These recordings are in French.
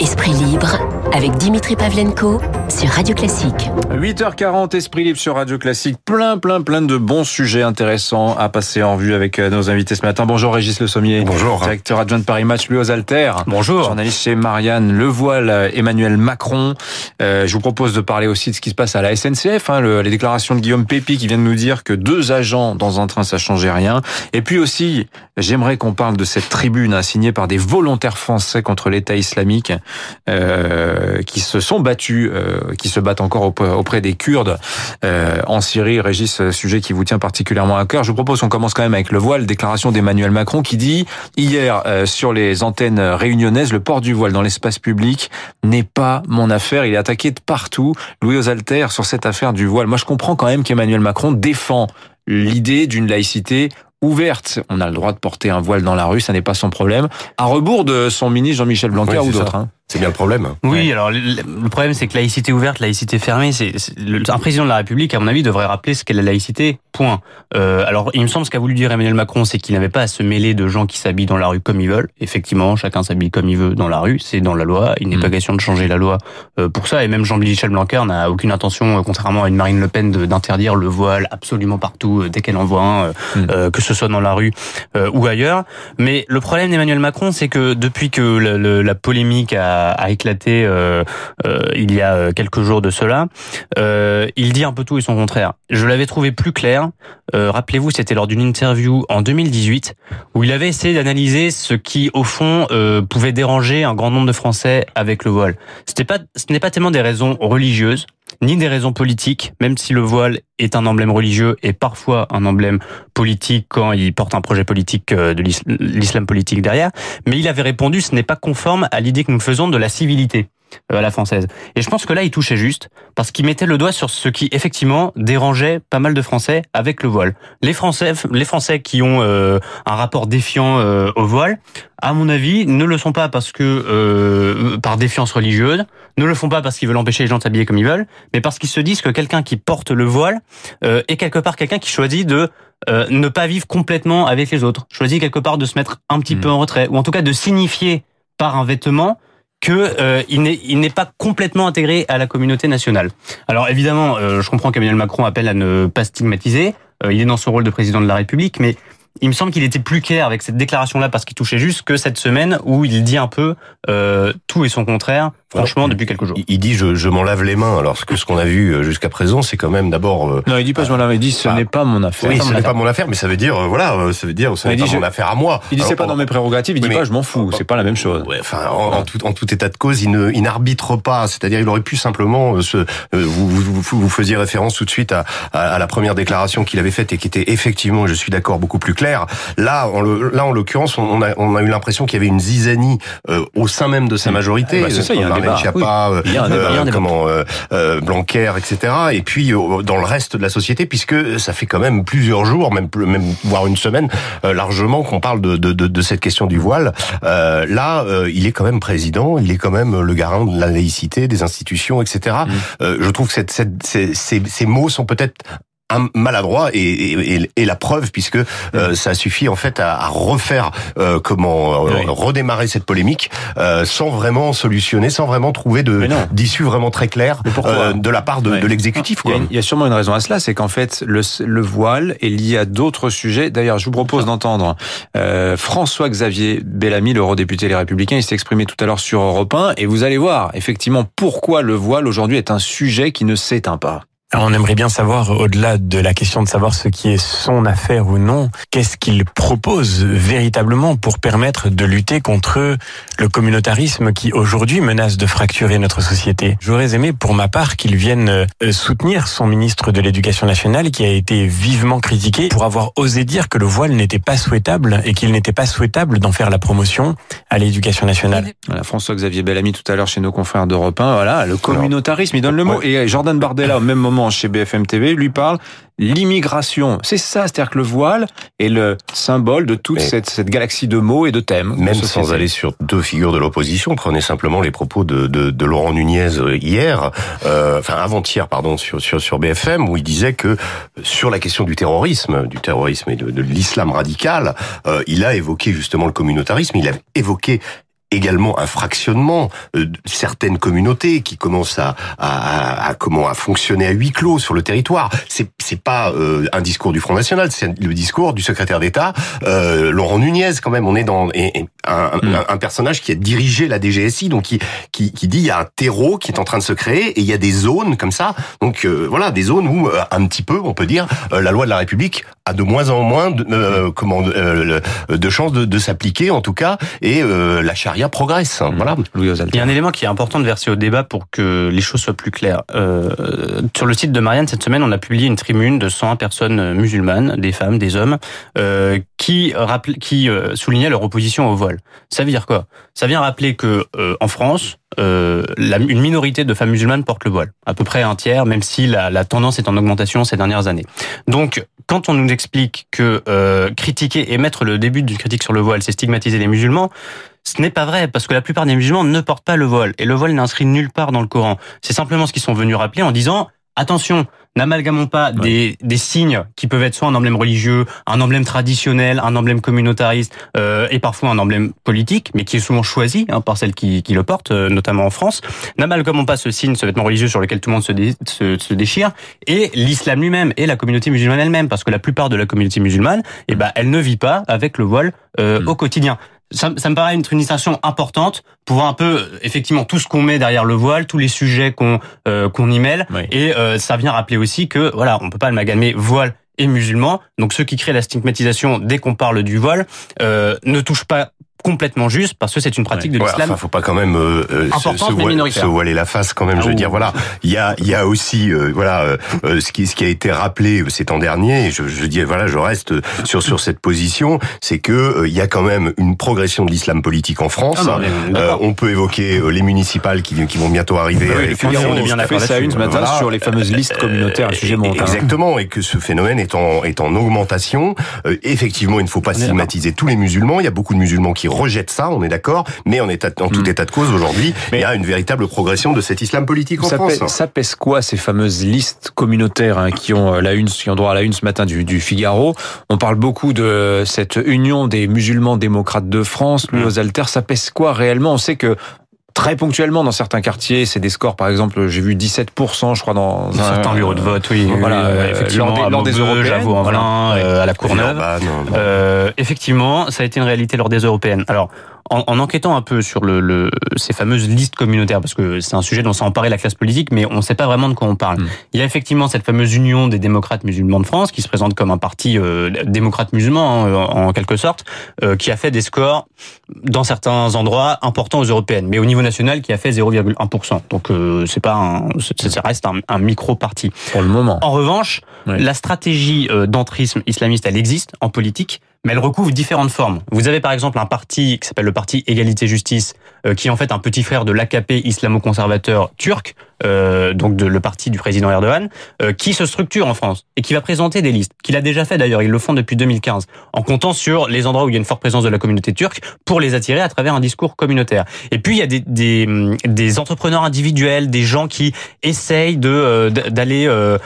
Esprit libre avec Dimitri Pavlenko sur Radio Classique. 8h40, Esprit libre sur Radio Classique. Plein, plein, plein de bons sujets intéressants à passer en vue avec euh, nos invités ce matin. Bonjour Régis Le Sommier. Bonjour. Directeur adjoint de Paris Match, lui aux Alters. Bonjour. Journaliste chez Marianne Le Voile, euh, Emmanuel Macron. Euh, je vous propose de parler aussi de ce qui se passe à la SNCF. Hein, le, les déclarations de Guillaume Pépi qui vient de nous dire que deux agents dans un train, ça changeait rien. Et puis aussi, j'aimerais qu'on parle de cette tribune hein, signée par des volontaires français contre l'État islamique euh, qui se sont battus, euh, qui se battent encore auprès des Kurdes euh, en Syrie. Régis, sujet qui vous tient particulièrement à cœur. Je vous propose qu'on commence quand même avec le voile. Déclaration d'Emmanuel Macron qui dit hier euh, sur les antennes réunionnaises, le port du voile dans l'espace public n'est pas mon affaire. Il est attaqué de partout. Louis aux altères sur cette affaire du voile. Moi, je comprends quand même qu'Emmanuel Macron défend l'idée d'une laïcité ouverte. On a le droit de porter un voile dans la rue, ça n'est pas son problème. À rebours de son ministre Jean-Michel Blanquer Oui, ou d'autres. hein. C'est bien le problème. Oui, Ouais. alors le, le problème c'est que laïcité ouverte, laïcité fermée, c'est un président de la République, à mon avis, devrait rappeler ce qu'est la laïcité. Point. Euh, alors, il me semble ce qu'a voulu dire Emmanuel Macron, c'est qu'il n'avait pas à se mêler de gens qui s'habillent dans la rue comme ils veulent. Effectivement, chacun s'habille comme il veut dans la rue, c'est dans la loi. Il n'est Mm. pas question de changer la loi euh, pour ça. Et même Jean-Michel Blanquer n'a aucune intention, euh, contrairement à une Marine Le Pen, d'interdire le voile absolument partout euh, dès qu'elle en voit un, euh, Mm. euh, que ce soit dans la rue euh, ou ailleurs. Mais le problème d'Emmanuel Macron, c'est que depuis que le- le- la polémique a, a éclaté euh, euh, il y a euh, quelques jours de cela, euh, il dit un peu tout et son contraire. Je l'avais trouvé plus clair. Euh, Rappelez-vous, c'était lors d'une interview en 2018 où il avait essayé d'analyser ce qui, au fond, pouvait déranger un grand nombre de Français avec le voile. C'était pas, ce n'est pas tellement des raisons religieuses ni des raisons politiques, même si le voile est un emblème religieux et parfois un emblème politique quand il porte un projet politique euh, de l'is- l'islam politique derrière. Mais il avait répondu, ce n'est pas conforme à l'idée que nous faisons de la civilité à la française. Et je pense que là, il touchait juste parce qu'il mettait le doigt sur ce qui effectivement dérangeait pas mal de Français avec le voile. Les Français, les Français qui ont euh, un rapport défiant euh, au voile, à mon avis, ne le sont pas parce que euh, par défiance religieuse, ne le font pas parce qu'ils veulent empêcher les gens de s'habiller comme ils veulent, mais parce qu'ils se disent que quelqu'un qui porte le voile euh, est quelque part quelqu'un qui choisit de euh, ne pas vivre complètement avec les autres, choisit quelque part de se mettre un petit Mm. peu en retrait, ou en tout cas de signifier par un vêtement que euh, il n'est pas complètement intégré à la communauté nationale. Alors évidemment, euh, je comprends qu'Emmanuel Macron appelle à ne pas stigmatiser. Euh, il est dans son rôle de président de la République, mais il me semble qu'il était plus clair avec cette déclaration-là parce qu'il touchait juste que cette semaine où il dit un peu euh, tout et son contraire. Franchement, depuis quelques jours. Il, dit je, je m'en lave les mains. Alors ce que ce qu'on a vu euh, jusqu'à présent, c'est quand même d'abord. euh, Non, il dit pas ce moment-là, il dit ce Ah. n'est pas mon affaire. oui, ce n'est pas mon affaire, mais ça veut dire euh, voilà, euh, ça veut dire ce n'est pas je- mon affaire à moi. Il dit c'est pas dans mes prérogatives, il dit pas je m'en fous, c'est pas la même chose. Ouais, enfin, en, en tout, en tout état de cause, il ne, il n'arbitre pas. C'est-à-dire, il aurait pu simplement euh, se. euh, vous, vous, vous, faisiez référence tout de suite à, à, à la première déclaration qu'il avait faite et qui était effectivement, je suis d'accord, beaucoup plus claire. Là, en, le, là, en l'occurrence, on a, on a eu l'impression qu'il y avait une zizanie au sein même de sa majorité. C'est ça, il y a un Marlène débat. Schiappa, euh, Il euh, comment euh, Blanquer, etc. Et puis dans le reste de la société, puisque ça fait quand même plusieurs jours, même même voire une semaine, largement qu'on parle de, de, de, de cette question du voile. Euh, là, euh, il est quand même président, il est quand même le garant de la laïcité, des institutions, etc. Mm. Euh, je trouve que cette, cette, ces, ces, ces mots sont peut-être un maladroit et, et, et- et la preuve puisque euh, ça suffit en fait à, à refaire euh, comment euh, Oui. redémarrer cette polémique euh, sans vraiment solutionner, sans vraiment trouver de d'issue vraiment très claire euh, de la part de, Ouais. de l'exécutif. Il y, a, quoi. il y a sûrement une raison à cela, c'est qu'en fait le, le voile est lié à d'autres sujets. D'ailleurs, je vous propose d'entendre euh, François-Xavier Bellamy, l'eurodéputé Les Républicains. Il s'est exprimé tout à l'heure sur Europe 1 et vous allez voir effectivement pourquoi le voile aujourd'hui est un sujet qui ne s'éteint pas. Alors, on aimerait bien savoir, au-delà de la question de savoir ce qui est son affaire ou non, qu'est-ce qu'il propose véritablement pour permettre de lutter contre le communautarisme qui aujourd'hui menace de fracturer notre société? J'aurais aimé, pour ma part, qu'il vienne euh, soutenir son ministre de l'Éducation nationale qui a été vivement critiqué pour avoir osé dire que le voile n'était pas souhaitable et qu'il n'était pas souhaitable d'en faire la promotion à l'éducation nationale. Voilà, François-Xavier Bellamy tout à l'heure chez nos confrères d'Europe 1. Voilà, le communautarisme, il donne le mot. Et Jordan Bardella, au même moment, moment chez BFM TV, lui parle l'immigration. C'est ça, c'est-à-dire que le voile est le symbole de toute cette, cette, galaxie de mots et de thèmes. Même sans aller sur deux figures de l'opposition, prenez simplement les propos de, de, de Laurent Nunez hier, euh, enfin avant-hier, pardon, sur, sur, sur BFM, où il disait que sur la question du terrorisme, du terrorisme et de, de l'islam radical, euh, il a évoqué justement le communautarisme, il a évoqué également un fractionnement de euh, certaines communautés qui commencent à, à, à, comment à fonctionner à huis clos sur le territoire. C'est c'est pas euh, un discours du Front National, c'est le discours du secrétaire d'État euh, Laurent Nunez quand même. On est dans et, un, mm. un, personnage qui a dirigé la DGSI, donc qui, qui, qui dit il y a un terreau qui est en train de se créer et il y a des zones comme ça. Donc euh, voilà, des zones où un petit peu, on peut dire, la loi de la République a de moins en moins de, comment de chances de, de s'appliquer en tout cas et la charia progresse. Mmh. Voilà. Il y a un élément qui est important de verser au débat pour que les choses soient plus claires. Euh, sur le site de Marianne, cette semaine, on a publié une tribune de 101 personnes musulmanes, des femmes, des hommes, euh, qui, qui euh, soulignaient leur opposition au voile. Ça veut dire quoi? Ça vient rappeler que euh, en France, euh, une minorité de femmes musulmanes portent le voile, à peu près un tiers, même si la, la tendance est en augmentation ces dernières années. Donc, quand on nous explique que euh, critiquer et mettre le début d'une critique sur le voile, c'est stigmatiser les musulmans, ce n'est pas vrai, parce que la plupart des musulmans ne portent pas le voile, et le voile n'est inscrit nulle part dans le Coran. C'est simplement ce qu'ils sont venus rappeler en disant, attention, n'amalgamons pas des, des, signes qui peuvent être soit un emblème religieux, un emblème traditionnel, un emblème communautariste euh, et parfois un emblème politique, mais qui est souvent choisi hein, par celles qui, qui le portent, euh, notamment en France. N'amalgamons pas ce signe, ce vêtement religieux sur lequel tout le monde se, se, se déchire, et l'islam lui-même et la communauté musulmane elle-même, parce que la plupart de la communauté musulmane, eh ben, elle ne vit pas avec le voile euh, mm. au quotidien ça, ça, me paraît une, distinction importante pour voir un peu effectivement tout ce qu'on met derrière le voile, tous les sujets qu'on euh, qu'on y mêle, et euh, ça vient rappeler aussi que voilà, on peut pas amalgamer voile et musulman. Donc ceux qui créent la stigmatisation dès qu'on parle du voile euh, ne touchent pas complètement juste parce que c'est une pratique de l'islam. enfin, faut pas quand même euh, euh se, se, voiler, la face quand même. je veux ah dire, voilà, il y a il y a aussi euh, voilà euh, euh, ce qui ce qui a été rappelé ces temps derniers. Et je, je dis voilà, je reste sur sur cette position, c'est que il y a quand même une progression de l'islam politique en France. Ah on peut évoquer les municipales qui qui vont bientôt arriver. Oui, on est bien d'accord ça une ce matin sur les fameuses listes communautaires, un sujet montant. Exactement, et que ce phénomène est en est en augmentation. effectivement, il ne faut pas stigmatiser tous les musulmans. Il y a beaucoup de musulmans qui rejette ça, on est d'accord, mais en, état, en tout hmm. état de cause aujourd'hui, il y a une véritable progression de cet islam politique en France. ça pèse quoi ces fameuses listes communautaires hein, qui ont euh, la une, qui ont droit à la une ce matin du, du Figaro? On parle beaucoup de cette union des musulmans démocrates de France, lui hmm. aux alters. Ça pèse quoi réellement? On sait que très ponctuellement dans certains quartiers. C'est des scores, par exemple, j'ai vu 17%, je crois, dans, dans certains bureaux de vote, oui. Voilà, euh, effectivement, lors des, européennes, voilà, euh, à la Courneuve. Euh, effectivement, ça a été une réalité lors des européennes. Alors, en, en, enquêtant un peu sur le, le, ces fameuses listes communautaires, parce que c'est un sujet dont s'est emparé la classe politique, mais on ne sait pas vraiment de quoi on parle. Hmm. Il y a effectivement cette fameuse union des démocrates musulmans de France, qui se présente comme un parti euh, démocrate musulman, hein, en, quelque sorte, euh, qui a fait des scores, dans certains endroits, importants aux européennes, mais au niveau national, qui a fait 0,1%. Donc euh, c'est pas un, ça reste un, un micro-parti. Pour le moment. En revanche, la stratégie euh, d'entrisme islamiste, elle existe en politique, mais elle recouvre différentes formes. Vous avez par exemple un parti qui s'appelle le parti Égalité-Justice, euh, qui est en fait un petit frère de l'AKP islamo-conservateur turc, euh, donc de, le parti du président Erdogan, euh, qui se structure en France et qui va présenter des listes, qu'il a déjà fait d'ailleurs, ils le font depuis 2015, en comptant sur les endroits où il y a une forte présence de la communauté turque pour les attirer à travers un discours communautaire. Et puis il y a des, des, des entrepreneurs individuels, des gens qui essayent de euh, d'aller euh,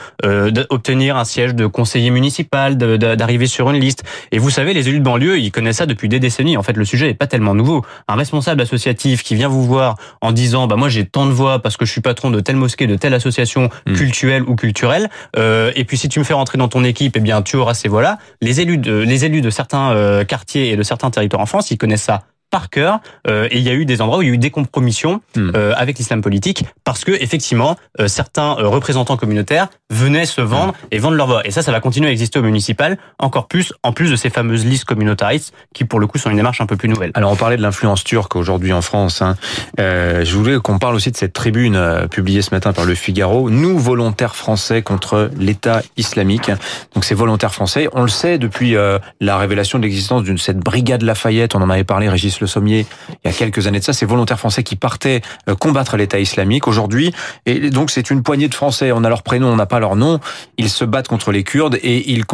obtenir un siège de conseiller municipal, d'arriver sur une liste. Et vous savez, les élus de banlieue, ils connaissent ça depuis des décennies. En fait, le sujet est pas tellement nouveau. Un responsable associatif qui vient vous voir en disant, bah moi j'ai tant de voix parce que je suis patron de de telle mosquée, de telle association hmm. culturelle ou culturelle. Euh, et puis si tu me fais rentrer dans ton équipe, eh bien tu auras ces voix-là. Les élus de les élus de certains euh, quartiers et de certains territoires en France, ils connaissent ça par cœur. Euh, et il y a eu des endroits où il y a eu des compromissions hmm. euh, avec l'islam politique parce que effectivement euh, certains euh, représentants communautaires venaient se vendre hmm. et vendre leur voix. Et ça, ça va continuer à exister au municipal encore plus en plus de ces fameuses listes communautaristes qui pour le coup sont une démarche un peu plus nouvelle. Alors on parlait de l'influence turque aujourd'hui en France. Hein. je voulais qu'on parle aussi de cette tribune publiée ce matin par Le Figaro. Nous volontaires français contre l'État islamique. Donc ces volontaires français, on le sait depuis la révélation de l'existence d'une cette brigade Lafayette. On en avait parlé, Régis Le Sommier il y a quelques années de ça, ces volontaires français qui partaient euh, combattre l'État islamique. Aujourd'hui, et donc c'est une poignée de Français. On a leur prénom, on n'a pas leur nom. Ils se battent contre les Kurdes et ils,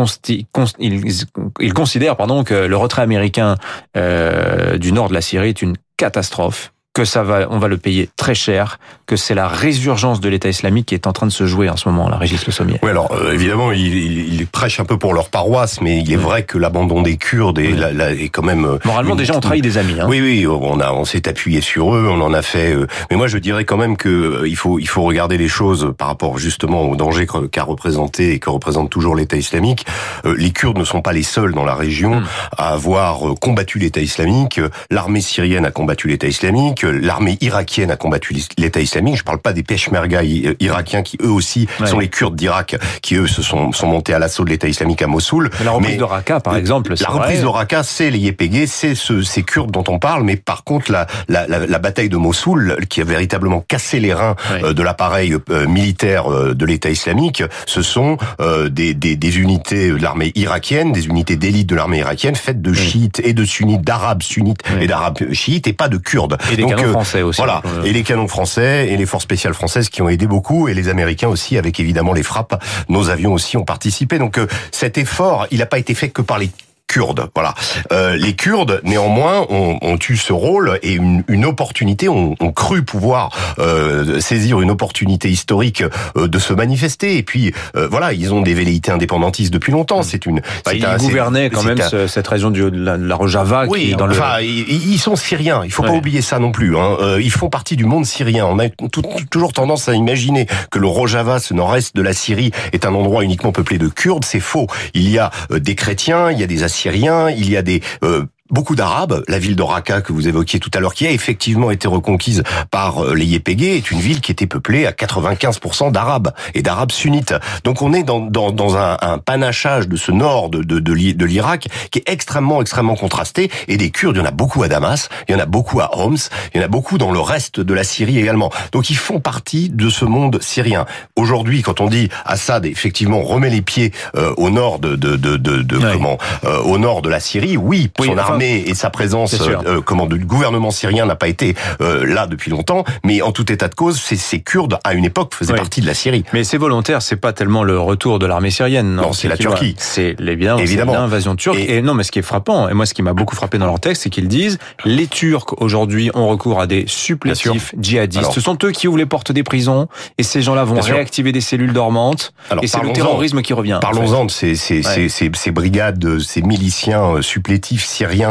ils considèrent pardon que le retrait américain euh, du nord de la Syrie est une catastrophe que ça va, on va le payer très cher, que c'est la résurgence de l'État islamique qui est en train de se jouer en ce moment, la Régis Le Sommier. Oui, alors euh, évidemment, ils il, il prêchent un peu pour leur paroisse, mais il est Mm. vrai que l'abandon des Kurdes est, Oui. la- la- est quand même euh, Moralement, une- déjà, on trahit des amis. Hein. Oui, oui, on a, on s'est appuyé sur eux, on en a fait. euh, mais moi, je dirais quand même que euh, il faut, il faut regarder les choses par rapport justement au danger qu'a représenté et que représente toujours l'État islamique. Euh, les Kurdes ne sont pas les seuls dans la région Mm. à avoir euh, combattu l'État islamique. L'armée syrienne a combattu l'État islamique. Euh, L'armée irakienne a combattu l'État islamique. Je parle pas des Peshmerga euh, irakiens qui eux aussi Ouais. sont les Kurdes d'Irak, qui eux se sont, sont montés à l'assaut de l'État islamique à Mossoul. Mais la reprise Mais- de Raqqa, par exemple, c'est la vrai. reprise de Raqqa, c'est les YPG, c'est ce, ces Kurdes dont on parle, mais par contre, la, la, la, la bataille de Mossoul, qui a véritablement cassé les reins Ouais. euh, de l'appareil euh, militaire de l'État islamique, ce sont des, des, des unités de l'armée irakienne, des unités d'élite de l'armée irakienne, faites de chiites et de sunnites, d'arabes sunnites et d'arabes chiites, et pas de Kurdes. Et des Donc, canons français aussi. voilà, Euh, et les canons français et les forces spéciales françaises qui ont aidé beaucoup, et les Américains aussi, avec évidemment les frappes. Nos avions aussi ont participé. Donc euh, cet effort, il n'a pas été fait que par les Kurdes, voilà. Euh, les Kurdes, néanmoins, ont, ont eu ce rôle et une, une opportunité, ont, ont cru pouvoir euh, saisir une opportunité historique euh, de se manifester. Et puis, euh, voilà, ils ont des velléités indépendantistes depuis longtemps. C'est une. bah, c'est il un- gouvernait quand même un- ce- cette région du, de la, de la Rojava qui oui, est dans le. enfin, ils ils sont syriens. Il faut pas Ouais. oublier ça non plus. Hein. Euh, ils font partie du monde syrien. On a tout- toujours tendance à imaginer que le Rojava, ce nord-est de la Syrie, est un endroit uniquement peuplé de Kurdes. C'est faux. Il y a euh, des chrétiens, il y a des Assyriens, il y a des euh, Beaucoup d'Arabes, la ville de Raqqa que vous évoquiez tout à l'heure, qui a effectivement été reconquise par euh, les YPG, est une ville qui était peuplée à 95% d'Arabes et d'Arabes sunnites. Donc on est dans, dans, dans un, un panachage de ce nord de, de, de l'I- de l'Irak qui est extrêmement, extrêmement contrasté. Et des Kurdes, il y en a beaucoup à Damas, il y en a beaucoup à Homs, il y en a beaucoup dans le reste de la Syrie également. Donc ils font partie de ce monde syrien. Aujourd'hui, quand on dit Assad, effectivement, remet les pieds euh, au nord de, de, de, de, de- Ouais. comment, euh, au nord de la Syrie, oui, Oui, son enfin, armée et sa présence, euh, comment, du gouvernement syrien n'a pas été euh, là depuis longtemps, mais en tout état de cause, ces, ces Kurdes, à une époque, faisaient Oui. partie de la Syrie. Mais c'est volontaire, c'est pas tellement le retour de l'armée syrienne. Non, c'est la Turquie. C'est évidemment, l'invasion turque. Et... Et- non, mais ce qui est frappant, et moi ce qui m'a beaucoup frappé dans leur texte, c'est qu'ils disent les Turcs aujourd'hui ont recours à des supplétifs djihadistes. Alors- Ce sont eux qui ouvrent les portes des prisons, et ces gens-là vont réactiver des cellules dormantes. Alors, et c'est le terrorisme qui revient. en fait. Parlons-en de ces, ces, ces, ces, ces brigades, de ces miliciens euh, supplétifs syriens.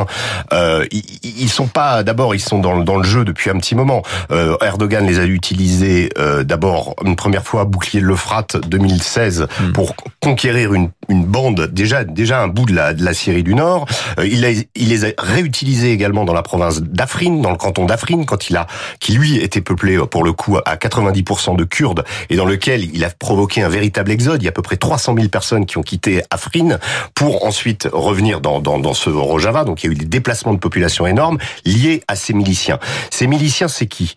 Euh, ils, ils sont pas. D'abord, ils sont dans, le- dans le jeu depuis un petit moment. Euh, Erdogan les a utilisés euh, d'abord une première fois bouclier de l'Euphrate 2016 Hmm. pour conquérir une, une bande déjà déjà un bout de la, de la Syrie du Nord. Euh, il, a, il les a réutilisés également dans la province d'Afrin, dans le canton d'Afrin, quand il a qui lui était peuplé euh, pour le coup à 90% de Kurdes et dans lequel il a provoqué un véritable exode. Il y a à peu près 300 000 personnes qui ont quitté Afrin pour ensuite revenir dans, dans, dans ce Rojava. Donc il y a eu des déplacements de population énormes liés à ces miliciens. Ces miliciens, c'est qui?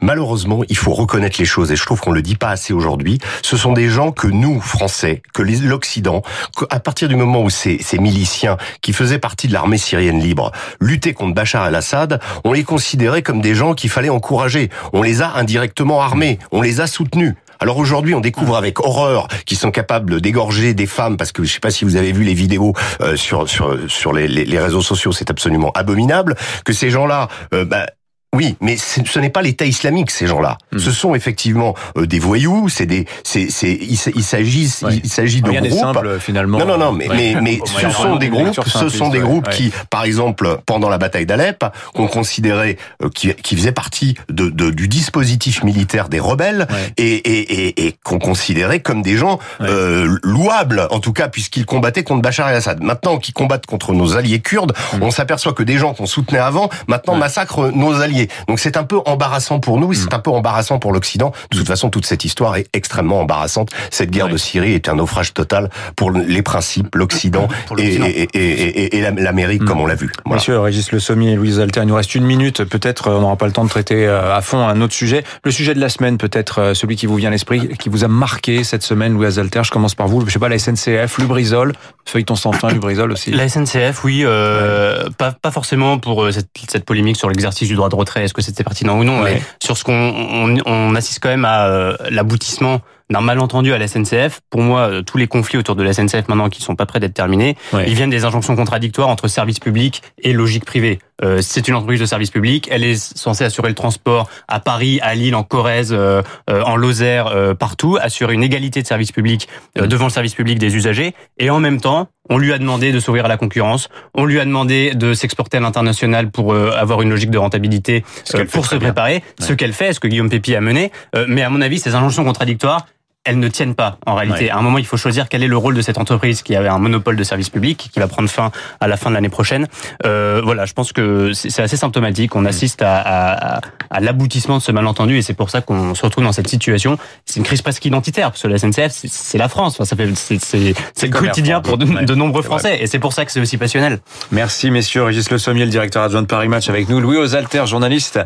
Malheureusement, il faut reconnaître les choses et je trouve qu'on le dit pas assez aujourd'hui. Ce sont des gens que nous, Français, que l'Occident, à partir du moment où ces, ces miliciens qui faisaient partie de l'armée syrienne libre luttaient contre Bachar el-Assad, on les considérait comme des gens qu'il fallait encourager. On les a indirectement armés, on les a soutenus. Alors aujourd'hui, on découvre avec horreur qu'ils sont capables d'égorger des femmes parce que je sais pas si vous avez vu les vidéos euh, sur sur sur les, les, les réseaux sociaux, c'est absolument abominable que ces gens-là, euh, bah, oui, mais ce n'est pas l'État islamique ces gens-là. Hmm. Ce sont effectivement euh, des voyous. C'est des, c'est, c'est, il, s'agit, Ouais. il s'agit de Rien groupes. simple finalement. Non, non, non, mais, Ouais. mais, mais ce sont des groupes, ce sont des groupes ouais. qui, par exemple, pendant la bataille d'Alep, qu'on considérait, euh, qui, qui faisaient partie de, de- du dispositif militaire des rebelles et, et, et, et qu'on considérait comme des gens euh, louables, en tout cas, puisqu'ils combattaient contre Bachar el-Assad. Maintenant qu'ils combattent contre nos alliés kurdes, Mm. on s'aperçoit que des gens qu'on soutenait avant, maintenant massacrent nos alliés. Donc c'est un peu embarrassant pour nous, et c'est Mm. un peu embarrassant pour l'Occident. De toute façon, toute cette histoire est extrêmement embarrassante. Cette guerre Ouais. de Syrie est un naufrage total pour les principes, l'Occident et, et, et, et- et l'Amérique, Mm. comme on l'a vu. Voilà. Monsieur Régis Le Sommier et Louise Alter, il nous reste une minute. Peut-être euh, on n'aura pas le temps de traiter euh, à fond un autre sujet. Le sujet de la semaine, peut-être euh, celui qui vous vient à l'esprit, qui vous a marqué cette semaine, Louise Alter. Je commence par vous. Je sais pas, la SNCF, Lubrizol, feuilleton sans fin, Lubrizol aussi. La SNCF, oui, euh, pas, pas forcément pour cette, cette polémique sur l'exercice du droit de retrait, est-ce que c'était pertinent ou non, Ouais. mais sur ce qu'on on, on assiste quand même à euh, l'aboutissement d'un malentendu à la SNCF. Pour moi, euh, tous les conflits autour de la SNCF maintenant qui sont pas prêts d'être terminés, Ouais. ils viennent des injonctions contradictoires entre service public et logique privée. Euh, c'est une entreprise de service public, elle est censée assurer le transport à Paris, à Lille, en Corrèze, euh, euh, en Lozère, euh, partout, assurer une égalité de service public euh, devant le service public des usagers, et en même temps, on lui a demandé de s'ouvrir à la concurrence, on lui a demandé de s'exporter à l'international pour euh, avoir une logique de rentabilité euh, pour se préparer, ce qu'elle fait, ce que Guillaume Pépi a mené. Euh, mais à mon avis, ces injonctions contradictoires, elles ne tiennent pas en réalité. Ouais. À un moment, il faut choisir quel est le rôle de cette entreprise qui avait un monopole de service public, qui va prendre fin à la fin de l'année prochaine. Euh, voilà, je pense que c'est assez symptomatique. On assiste à, à, à- l'aboutissement de ce malentendu et c'est pour ça qu'on se retrouve dans cette situation. C'est une crise presque identitaire parce que la SNCF, c'est- la France. Enfin, ça fait, c'est le quotidien pour de, Ouais, de nombreux. Français et c'est pour ça que c'est aussi passionnel. Merci messieurs. Régis Le Sommier, le directeur adjoint de Paris Match avec nous. Louis Osalter, journaliste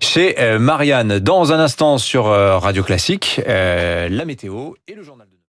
chez euh, Marianne. Dans un instant sur euh, Radio Classique, euh, la météo et le journal.